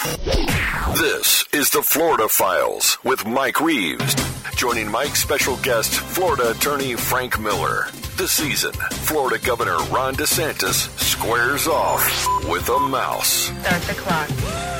This is the Florida Files with Mike Reeves. Joining Mike's special guest, Florida attorney Frank Miller. This season, Florida Governor Ron DeSantis squares off with a mouse. Start the clock.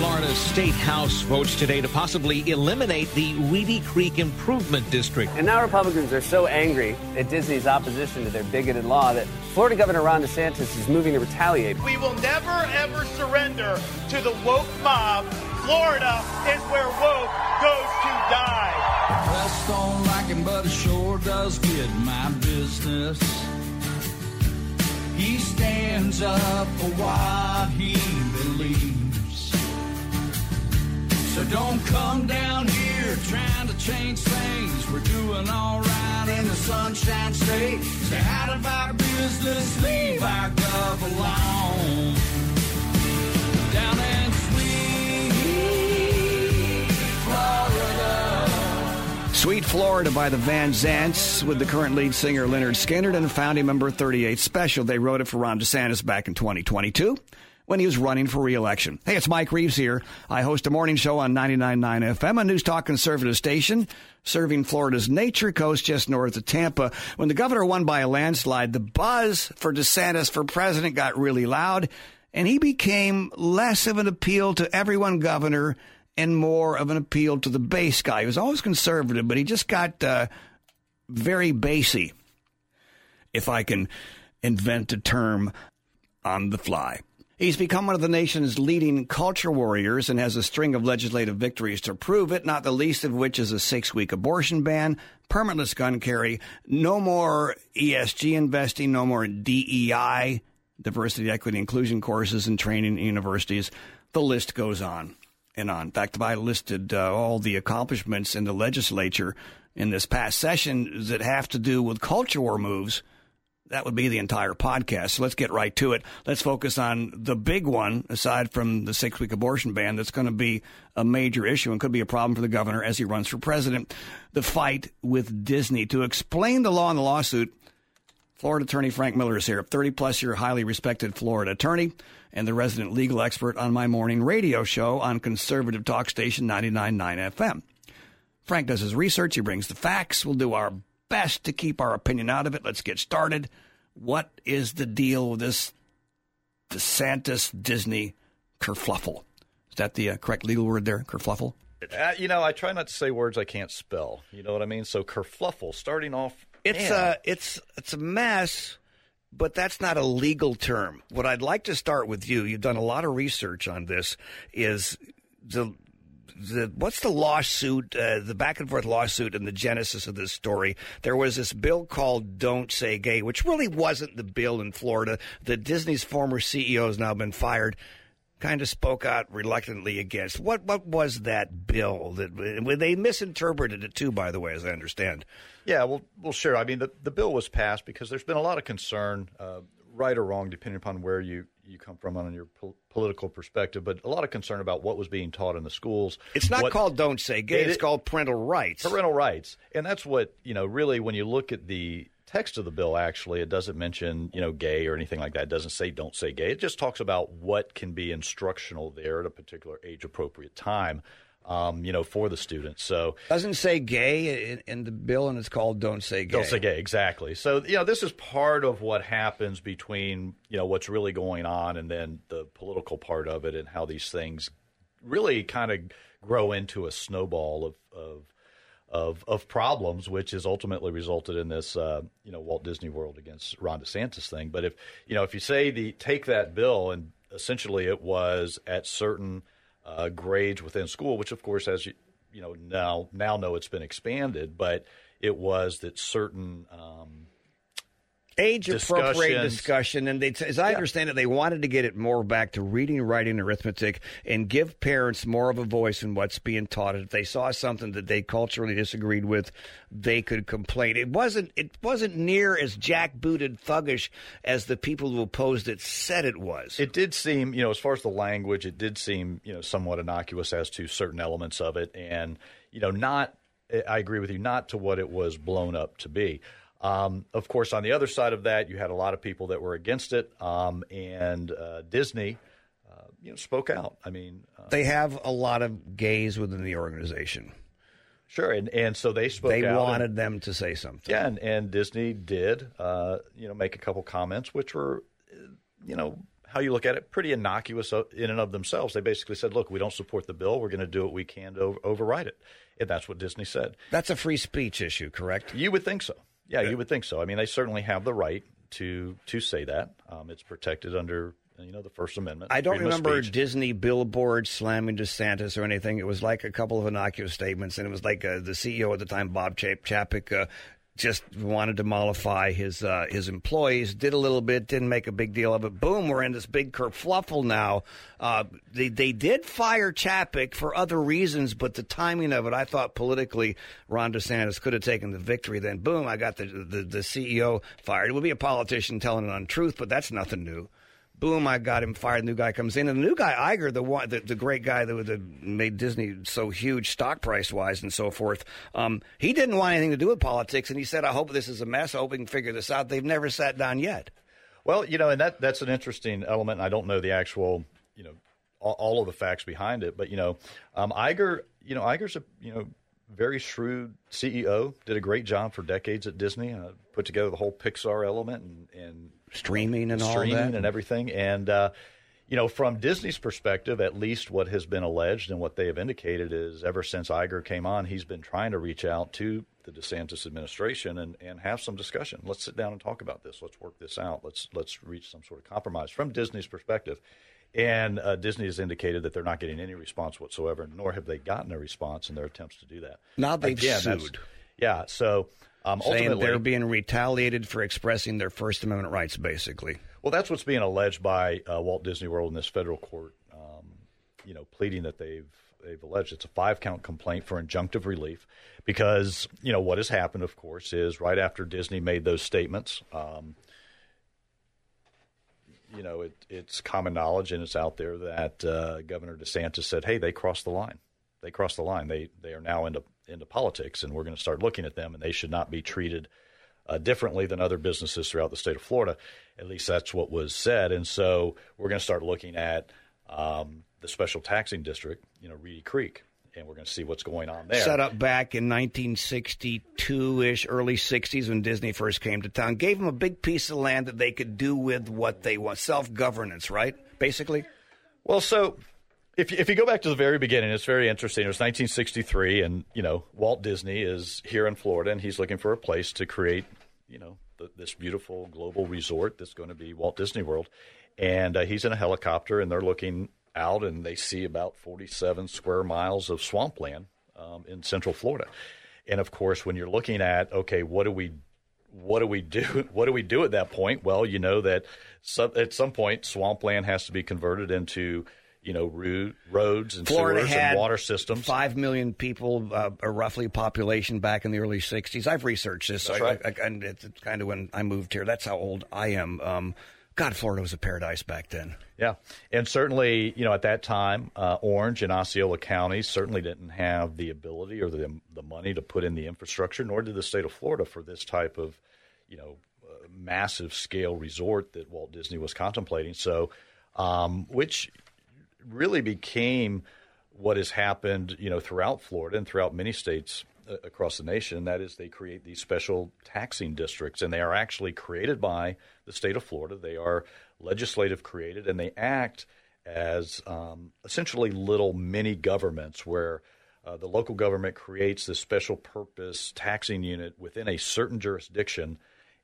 Florida State House votes today to possibly eliminate the Reedy Creek Improvement District. And now Republicans are so angry at Disney's opposition to their bigoted law that Florida Governor Ron DeSantis is moving to retaliate. We will never ever surrender to the woke mob. Florida is where woke goes to die. Press don't like him, but it sure does get my business. He stands up for what he believes. So don't come down here trying to change things. We're doing all right in the Sunshine State. Stay out of our business, leave our gov alone. Down in sweet Florida. Sweet Florida by the Van Zants with the current lead singer Leonard Skinner and founding member 38 Special. They wrote it for Ron DeSantis back in 2022 when he was running for re-election. Hey, it's Mike Reeves here. I host a morning show on 99.9 FM, a news talk conservative station serving Florida's nature coast just north of Tampa. When the governor won by a landslide, the buzz for DeSantis for president got really loud, and he became less of an appeal to everyone governor and more of an appeal to the base guy. He was always conservative, but he just got uh, very basey, if I can invent a term on the fly. He's become one of the nation's leading culture warriors and has a string of legislative victories to prove it, not the least of which is a six week abortion ban, permitless gun carry, no more ESG investing, no more DEI, diversity, equity, inclusion courses and training in universities. The list goes on and on. In fact, if I listed uh, all the accomplishments in the legislature in this past session that have to do with culture war moves that would be the entire podcast. So let's get right to it. Let's focus on the big one, aside from the six week abortion ban, that's going to be a major issue and could be a problem for the governor as he runs for president. The fight with Disney. To explain the law and the lawsuit, Florida attorney Frank Miller is here, a 30 plus year highly respected Florida attorney and the resident legal expert on my morning radio show on conservative talk station 99.9 FM. Frank does his research, he brings the facts. We'll do our best to keep our opinion out of it. Let's get started. What is the deal with this DeSantis Disney kerfluffle? Is that the uh, correct legal word there, kerfluffle? Uh, you know, I try not to say words I can't spell. You know what I mean? So kerfluffle, starting off. It's a it's it's a mess, but that's not a legal term. What I'd like to start with you. You've done a lot of research on this. Is the the what's the lawsuit, uh, the back and forth lawsuit, and the genesis of this story? There was this bill called "Don't Say Gay," which really wasn't the bill in Florida. The Disney's former CEO has now been fired. Kind of spoke out reluctantly against. What what was that bill? That they misinterpreted it too, by the way, as I understand. Yeah, well, well, sure. I mean, the the bill was passed because there's been a lot of concern, uh, right or wrong, depending upon where you you come from on your po- political perspective, but a lot of concern about what was being taught in the schools. It's not what, called "Don't Say Gay." It, it's called parental rights. Parental rights, and that's what you know. Really, when you look at the text of the bill, actually, it doesn't mention you know gay or anything like that. It doesn't say "Don't say gay." It just talks about what can be instructional there at a particular age appropriate time um, you know, for the students. So doesn't say gay in, in, the bill, and it's called "Don't Say Gay." Don't say gay, exactly. So you know, this is part of what happens between you know what's really going on and then the political part of it, and how these things really kind of grow into a snowball of. of of, of problems, which has ultimately resulted in this, uh, you know, Walt Disney World against Ron DeSantis thing. But if you know, if you say the take that bill and essentially it was at certain uh, grades within school, which of course, as you you know now now know it's been expanded, but it was that certain um, age appropriate discussion. And they, as I yeah. understand it, they wanted to get it more back to reading, writing, arithmetic, and give parents more of a voice in what's being taught. If they saw something that they culturally disagreed with, they could complain. It wasn't. It wasn't near as jackbooted thuggish as the people who opposed it said it was. It did seem, you know, as far as the language, it did seem, you know, somewhat innocuous as to certain elements of it, and you know, not. I agree with you, not to what it was blown up to be. Um, of course, on the other side of that, you had a lot of people that were against it, um, and uh, Disney uh, you know, spoke out. I mean, uh, They have a lot of gays within the organization. sure, and and so they spoke They out. and- wanted them to say something. Yeah, and, and Disney did, uh, you know, make a couple comments, which were, uh, you know, how you look at it, pretty innocuous in and of themselves. They basically said, "Look, we don't support the bill. We're going to do what we can to over- override it," and that's what Disney said. That's a free speech issue, correct? You would think so. Yeah, you would think so. I mean, they certainly have the right to to say that. Um, it's protected under you know the First Amendment. I don't remember. Disney billboards slamming DeSantis or anything. It was like a couple of innocuous statements, and it was like uh, the CEO at the time, Bob Chap- Chapek, uh, just wanted to mollify his uh, his employees. Did a little bit, didn't make a big deal of it. Boom, we're in this big kerfluffle now. Uh, they they did fire Chapek for other reasons, but the timing of it, I thought politically, Ron DeSantis could have taken the victory. Then boom, I got the the, the CEO fired. It would be a politician telling an untruth, but that's nothing new boom, I got him fired. New guy comes in, and the new guy, Iger, the one, the, the great guy that, that made Disney so huge stock price wise and so forth, um, he didn't want anything to do with politics, and he said, "I hope this is a mess. I hope we can figure this out." They've never sat down yet. Well, you know, and that that's an interesting element. I don't know the actual, you know, all, all of the facts behind it, but you know, um, Iger, you know, Iger's a you know very shrewd CEO. Did a great job for decades at Disney. Uh, put together the whole Pixar element and, and Streaming and all streaming that. and everything. And uh, you know, from Disney's perspective, at least what has been alleged and what they have indicated is ever since Iger came on, he's been trying to reach out to the DeSantis administration and, and have some discussion. Let's sit down and talk about this. Let's work this out. Let's let's reach some sort of compromise from Disney's perspective. And uh, Disney has indicated that they're not getting any response whatsoever, nor have they gotten a response in their attempts to do that. Now they've Again, sued. Yeah. So um, Saying they're being retaliated for expressing their First Amendment rights, basically. Well, that's what's being alleged by uh, Walt Disney World in this federal court. Um, you know, pleading that they've they've alleged it's a five count complaint for injunctive relief because you know what has happened, of course, is right after Disney made those statements. Um, you know, it, it's common knowledge and it's out there that uh, Governor DeSantis said, "Hey, they crossed the line. They crossed the line. They they are now into into politics, and we're going to start looking at them, and they should not be treated." uh, differently than other businesses throughout the state of Florida. At least that's what was said. And so we're going to start looking at um, the special taxing district, you know, Reedy Creek, and we're going to see what's going on there. Set up back in 1962 ish, early 60s when Disney first came to town. Gave them a big piece of land that they could do with what they want. Self governance, right? Basically. Well, so if you, if you go back to the very beginning, it's very interesting. It was 1963, and you know Walt Disney is here in Florida, and he's looking for a place to create, you know, this beautiful global resort that's going to be Walt Disney World. And uh, he's in a helicopter, and they're looking out, and they see about 47 square miles of swampland um, in Central Florida. And of course, when you're looking at okay, what do we what do we do? What do we do at that point? Well, you know that some, at some point, swampland has to be converted into you know ro- roads and Florida sewers and water systems. Five million people, uh, a roughly population back in the early '60s. I've researched this, That's I- right. I- and it's kind of when I moved here. That's how old I am. Um, God, Florida was a paradise back then. Yeah, and certainly, you know, at that time, uh, Orange and Osceola counties certainly didn't have the ability or the the money to put in the infrastructure, nor did the state of Florida for this type of, you know, uh, massive scale resort that Walt Disney was contemplating. So, um, which really became what has happened, you know, throughout Florida and throughout many states uh, across the nation. That is, they create these special taxing districts, and they are actually created by the state of Florida. They are legislative created, and they act as um, essentially little mini governments where. Uh, the local government creates this special purpose taxing unit within a certain jurisdiction,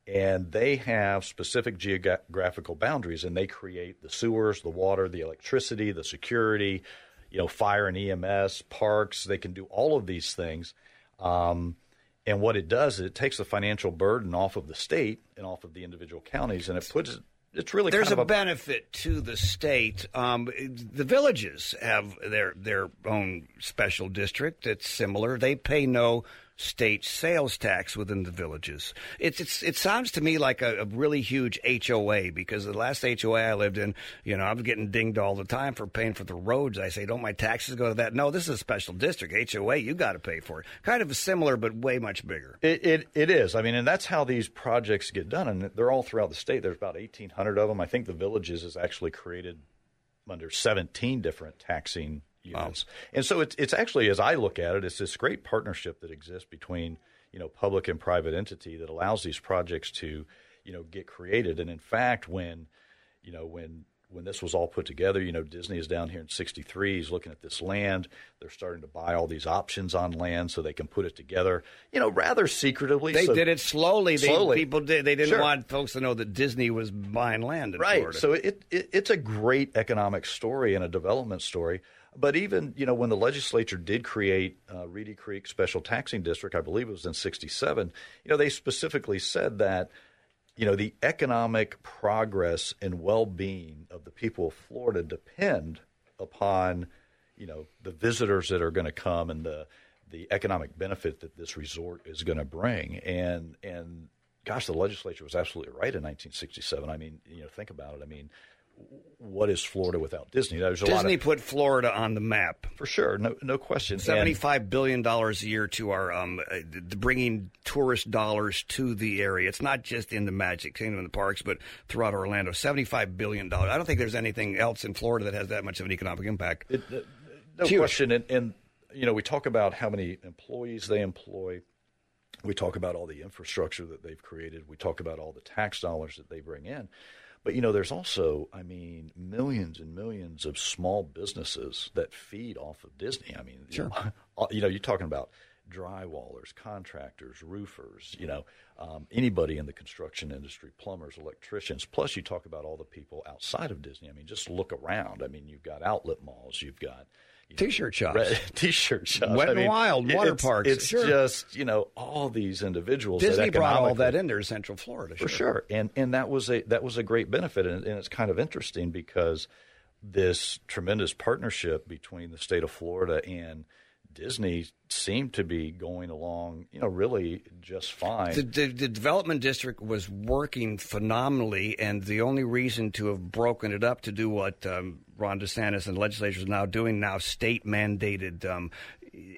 and they have specific geographical boundaries, and they create the sewers, the water, the electricity, the security, you know, fire and EMS, parks. They can do all of these things. Um, and what it does is it takes the financial burden off of the state and off of the individual counties, and it puts it. It's really There's kind a a benefit to the state. Um, the villages have their their own special district. It's similar. They pay no state sales tax within the villages. It's, it's it sounds to me like a, a really huge HOA because the last HOA I lived in, you know, I was getting dinged all the time for paying for the roads. I say, don't my taxes go to that? No, this is a special district. HOA, you got to pay for it. Kind of similar, but way much bigger. It, it it is. I mean, and that's how these projects get done, and they're all throughout the state. There's about 1,800 of them. I think the villages is actually created under 17 different taxing units. And so it's it's actually as I look at it, it's this great partnership that exists between you know public and private entity that allows these projects to you know get created. And in fact, when you know when when this was all put together, you know, Disney is down here in 63. He's looking at this land. They're starting to buy all these options on land so they can put it together, you know, rather secretively. They so, did it slowly. They, Slowly. People did. They didn't Sure. want folks to know that Disney was buying land in right. Florida. So it, it it's a great economic story and a development story. But even you know when the legislature did create uh, Reedy Creek Special Taxing District, I believe it was in '67. You know they specifically said that you know the economic progress and well-being of the people of Florida depend upon you know the visitors that are going to come and the the economic benefit that this resort is going to bring. And and gosh the legislature was absolutely right in 1967 i mean you know think about it. I mean what is Florida without Disney? There's a lot Disney of, put Florida on the map. for sure, no no question. Seventy-five billion dollars a year to our um, uh, bringing tourist dollars to the area. It's not just in the Magic Kingdom and the parks, but throughout Orlando. Seventy-five billion dollars. I don't think there's anything else in Florida that has that much of an economic impact. It, uh, no Huge. question. And, and, you know, we talk about how many employees they employ. We talk about all the infrastructure that they've created. We talk about all the tax dollars that they bring in. But, you know, there's also, I mean, millions and millions of small businesses that feed off of Disney. I mean, sure. you, know, you know, you're talking about drywallers, contractors, roofers, you know, um, anybody in the construction industry, plumbers, electricians. Plus, you talk about all the people outside of Disney. I mean, just look around. I mean, you've got outlet malls, you've got T-shirt shops. red- t-shirt shops, Wet I and mean, Wild, water it's, parks. It's Sure. just you know all these individuals. Disney that brought all that economically- into Central Florida. for sure, and and that was a that was a great benefit, and, and it's kind of interesting because this tremendous partnership between the state of Florida and Disney seemed to be going along, you know, really just fine. The, the, the development district was working phenomenally, and the only reason to have broken it up to do what um, Ron DeSantis and the legislature is now doing, now state mandated um,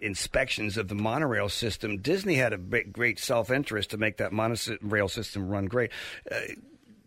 inspections of the monorail system, Disney had a big, great self interest to make that monorail system run great. Uh,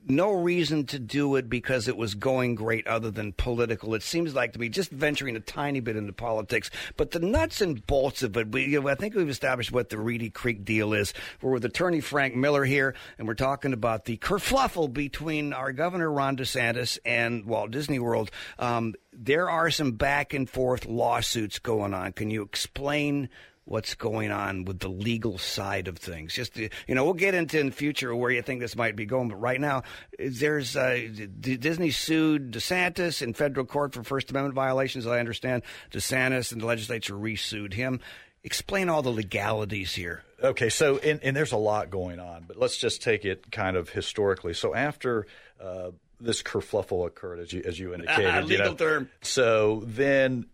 no reason to do it because it was going great other than political. It seems like to me just venturing a tiny bit into politics, but the nuts and bolts of it. We, you know, I think we've established what the Reedy Creek deal is. We're with Attorney Frank Miller here, and we're talking about the kerfluffle between our Governor Ron DeSantis and Walt Disney World. Um, there are some back and forth lawsuits going on. Can you explain? What's going on with the legal side of things. Just you know, we'll get into in the future where you think this might be going, but right now, there's uh, Disney sued DeSantis in federal court for First Amendment violations. I understand DeSantis and the legislature resued him. Explain all the legalities here. Okay, so and, and there's a lot going on, but let's just take it kind of historically. So after uh, this kerfluffle occurred, as you as you indicated, you Legal know, term. So then,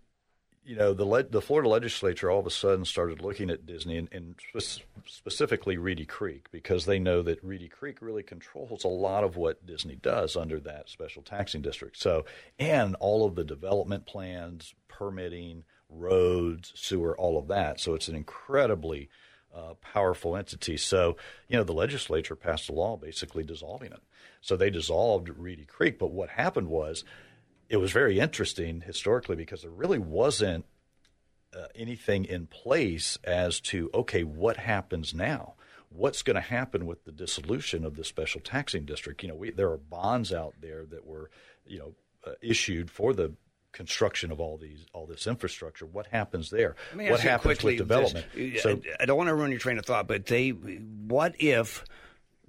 you know, the le- the Florida legislature all of a sudden started looking at Disney and, and spe- specifically Reedy Creek because they know that Reedy Creek really controls a lot of what Disney does under that special taxing district. So and all of the development plans, permitting, roads, sewer, all of that. So it's an incredibly uh, powerful entity. So, you know, the legislature passed a law basically dissolving it. So they dissolved Reedy Creek. But what happened was it was very interesting historically because there really wasn't uh, anything in place as to, okay, what happens now? What's going to happen with the dissolution of the special taxing district? You know, we, there are bonds out there that were, you know, uh, issued for the construction of all these all this infrastructure. What happens there? Let me what ask you happens quickly, with development? this- so I, I don't want to ruin your train of thought, but they, what if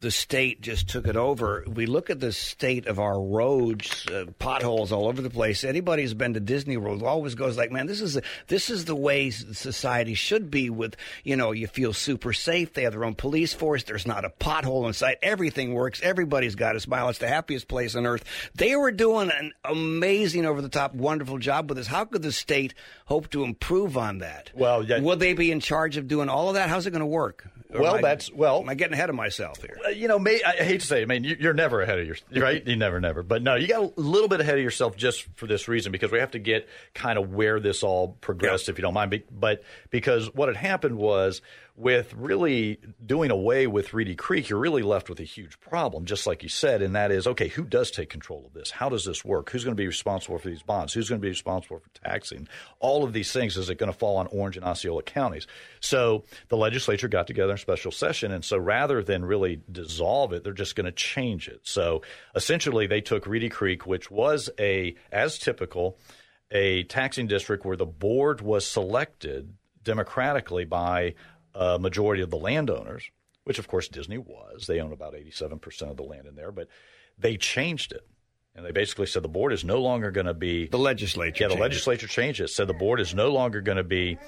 the state just took it over? We look at the state of our roads, uh, potholes all over the place. Anybody who's been to Disney World always goes like, "Man, this is the, this is the way society should be." With you know, you feel super safe. They have their own police force. There's not a pothole in sight. Everything works. Everybody's got a smile. It's the happiest place on earth. They were doing an amazing, over the top, wonderful job with this. How could the state hope to improve on that? Well, yeah- will they be in charge of doing all of that? How's it going to work? Or Well, I- that's- well- Am I getting ahead of myself here? Uh, you know, may, I hate to say, it, I mean, you, you're never ahead of yourself, right. You never, never. But no, you got a little bit ahead of yourself just for this reason because we have to get kind of where this all progressed, if you don't mind. But because what had happened was with really doing away with Reedy Creek, you're really left with a huge problem, just like you said, and that is okay, who does take control of this? How does this work? Who's going to be responsible for these bonds? Who's going to be responsible for taxing? All of these things, is it going to fall on Orange and Osceola counties? So the legislature got together in special session, and so rather than really dissolve it, they're just going to change it. So essentially, they took Reedy Creek, which was a, as typical, a taxing district where the board was selected democratically by a majority of the landowners, which of course Disney was. They own about 87% of the land in there, but they changed it. And they basically said the board is no longer going to be. The legislature. Yeah, the it. legislature changed it. Said the board is no longer going to be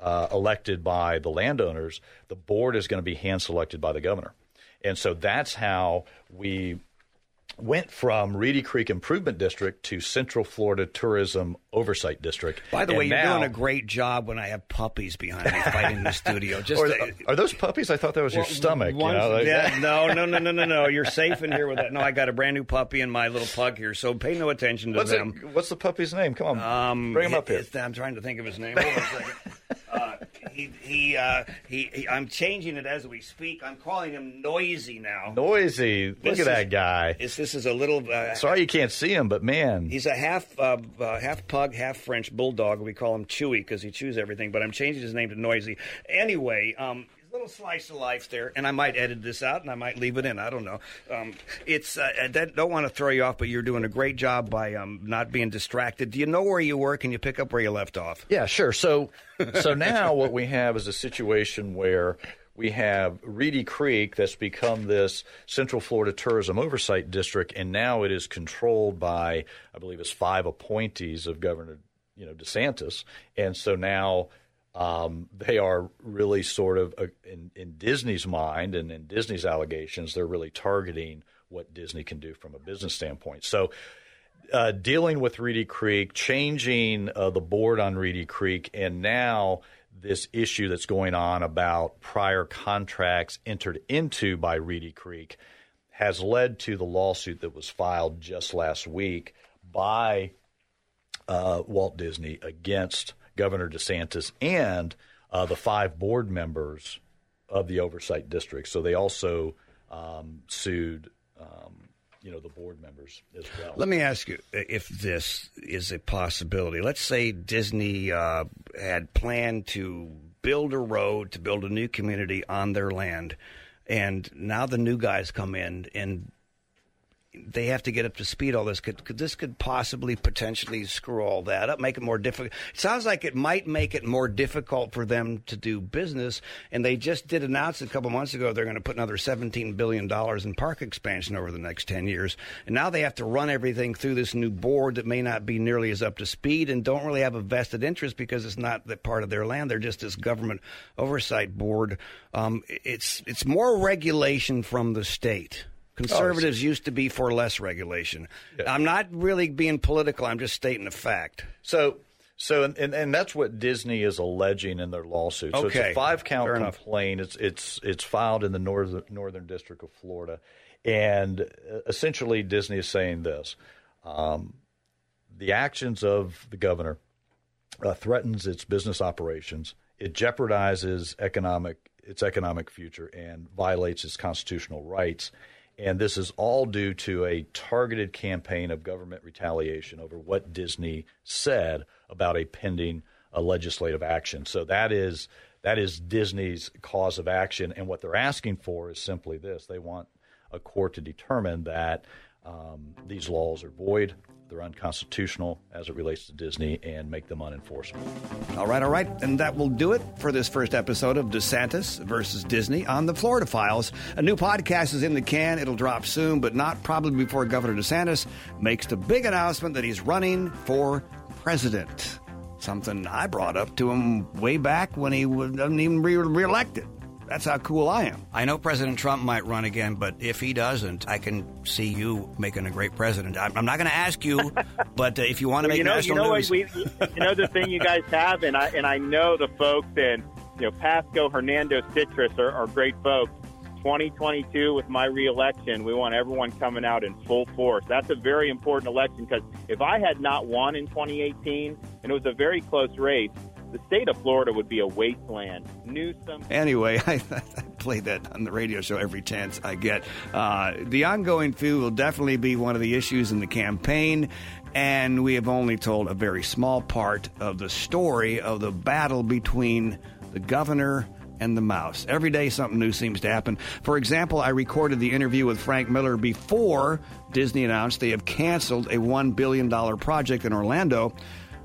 uh, elected by the landowners. The board is going to be hand selected by the governor. And so that's how we went from Reedy Creek Improvement District to Central Florida Tourism Oversight District. By the And way, you're now- doing a great job when I have puppies behind me fighting in the studio. Just to- are those puppies? I thought that was your stomach. you know, like- yeah, no, no, no, no, no, no. You're safe in here with that. No, I got a brand new puppy and my little pug here, so pay no attention to What's, them. it, what's the puppy's name? Come on, Um, bring him up here. I'm trying to think of his name. Hold on a second. Uh, he, he, uh, he, he, I'm changing it as we speak. I'm calling him Noisy now. Noisy. Look This at that guy. This, this is a little. Uh, Sorry you can't see him, but man, He's a half uh, uh, half pug, half French bulldog. We call him Chewy because he chews everything. But I'm changing his name to Noisy. Anyway, um, little slice of life there, and I might edit this out, and I might leave it in. I don't know. Um, it's uh, I don't don't want to throw you off, but you're doing a great job by um, not being distracted. Do you know where you were? Can you pick up where you left off? Yeah, sure. So, so now what we have is a situation where we have Reedy Creek that's become this Central Florida Tourism Oversight District, and now it is controlled by, I believe, it's five appointees of Governor, you know, DeSantis, and so now. Um, they are really sort of, uh, in, in Disney's mind and in Disney's allegations, they're really targeting what Disney can do from a business standpoint. So, uh, dealing with Reedy Creek, changing uh, the board on Reedy Creek, and now this issue that's going on about prior contracts entered into by Reedy Creek has led to the lawsuit that was filed just last week by uh, Walt Disney against Governor DeSantis and uh, the five board members of the oversight district. So they also um, sued, um, you know, the board members as well. Let me ask you if this is a possibility. Let's say Disney uh, had planned to build a road, to build a new community on their land, and now the new guys come in and they have to get up to speed. All this could, could this could possibly potentially screw all that up, make it more difficult. It sounds like it might make it more difficult for them to do business. And they just did announce a couple months ago they're going to put another seventeen billion dollars in park expansion over the next ten years. And now they have to run everything through this new board that may not be nearly as up to speed and don't really have a vested interest because it's not that part of their land. They're just this government oversight board. Um, it's it's more regulation from the state. Conservatives used to be for less regulation. I'm not really being political. I'm just stating a fact. So, so, and, and, and that's what Disney is alleging in their lawsuit. So it's Okay. a five count Fair enough. complaint. It's it's it's filed in the northern northern district of Florida, and uh, essentially Disney is saying this: um, the actions of the governor uh, threatens its business operations. It jeopardizes economic its economic future and violates its constitutional rights. And this is all due to a targeted campaign of government retaliation over what Disney said about a pending uh, legislative action. So that is that is Disney's cause of action, and what they're asking for is simply this: they want a court to determine that um, these laws are void, they're unconstitutional as it relates to Disney, and make them unenforceable. All right, all right. And that will do it for this first episode of DeSantis versus Disney on the Florida Files. A new podcast is in the can. It'll drop soon, but not probably before Governor DeSantis makes the big announcement that he's running for president. Something I brought up to him way back when he wasn't even re- reelected. That's how cool I am. I know President Trump might run again, but if he doesn't, I can see you making a great president. I'm I'm not going to ask you, but uh, if you want to Well, make you know, national you know news, we, you know the thing you guys have, and I and I know the folks in you know Pasco, Hernando, Citrus are, are great folks. 2022 with my reelection, we want everyone coming out in full force. That's a very important election because if I had not won in 2018, and it was a very close race, the state of Florida would be a wasteland. Newsom. Anyway, I, I play that on the radio show every chance I get. Uh, the ongoing feud will definitely be one of the issues in the campaign, and we have only told a very small part of the story of the battle between the governor and the mouse. Every day something new seems to happen. For example, I recorded the interview with Frank Miller before Disney announced they have canceled a $1 billion project in Orlando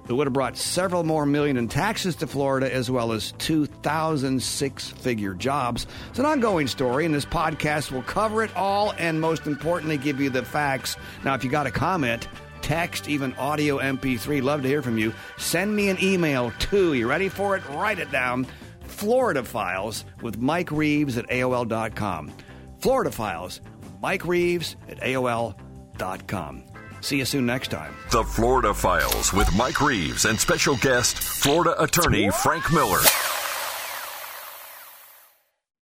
that would have brought several more million in taxes to Florida as well as 2,000 six figure jobs. It's an ongoing story, and this podcast will cover it all and most importantly, give you the facts. Now, if you got a comment, text, even audio MP3, love to hear from you. Send me an email too. You ready for it? Write it down. Florida Files with Mike Reeves at AOL.com. Florida Files Mike Reeves at AOL.com. See you soon next time. The Florida Files with Mike Reeves and special guest, Florida attorney Frank Miller.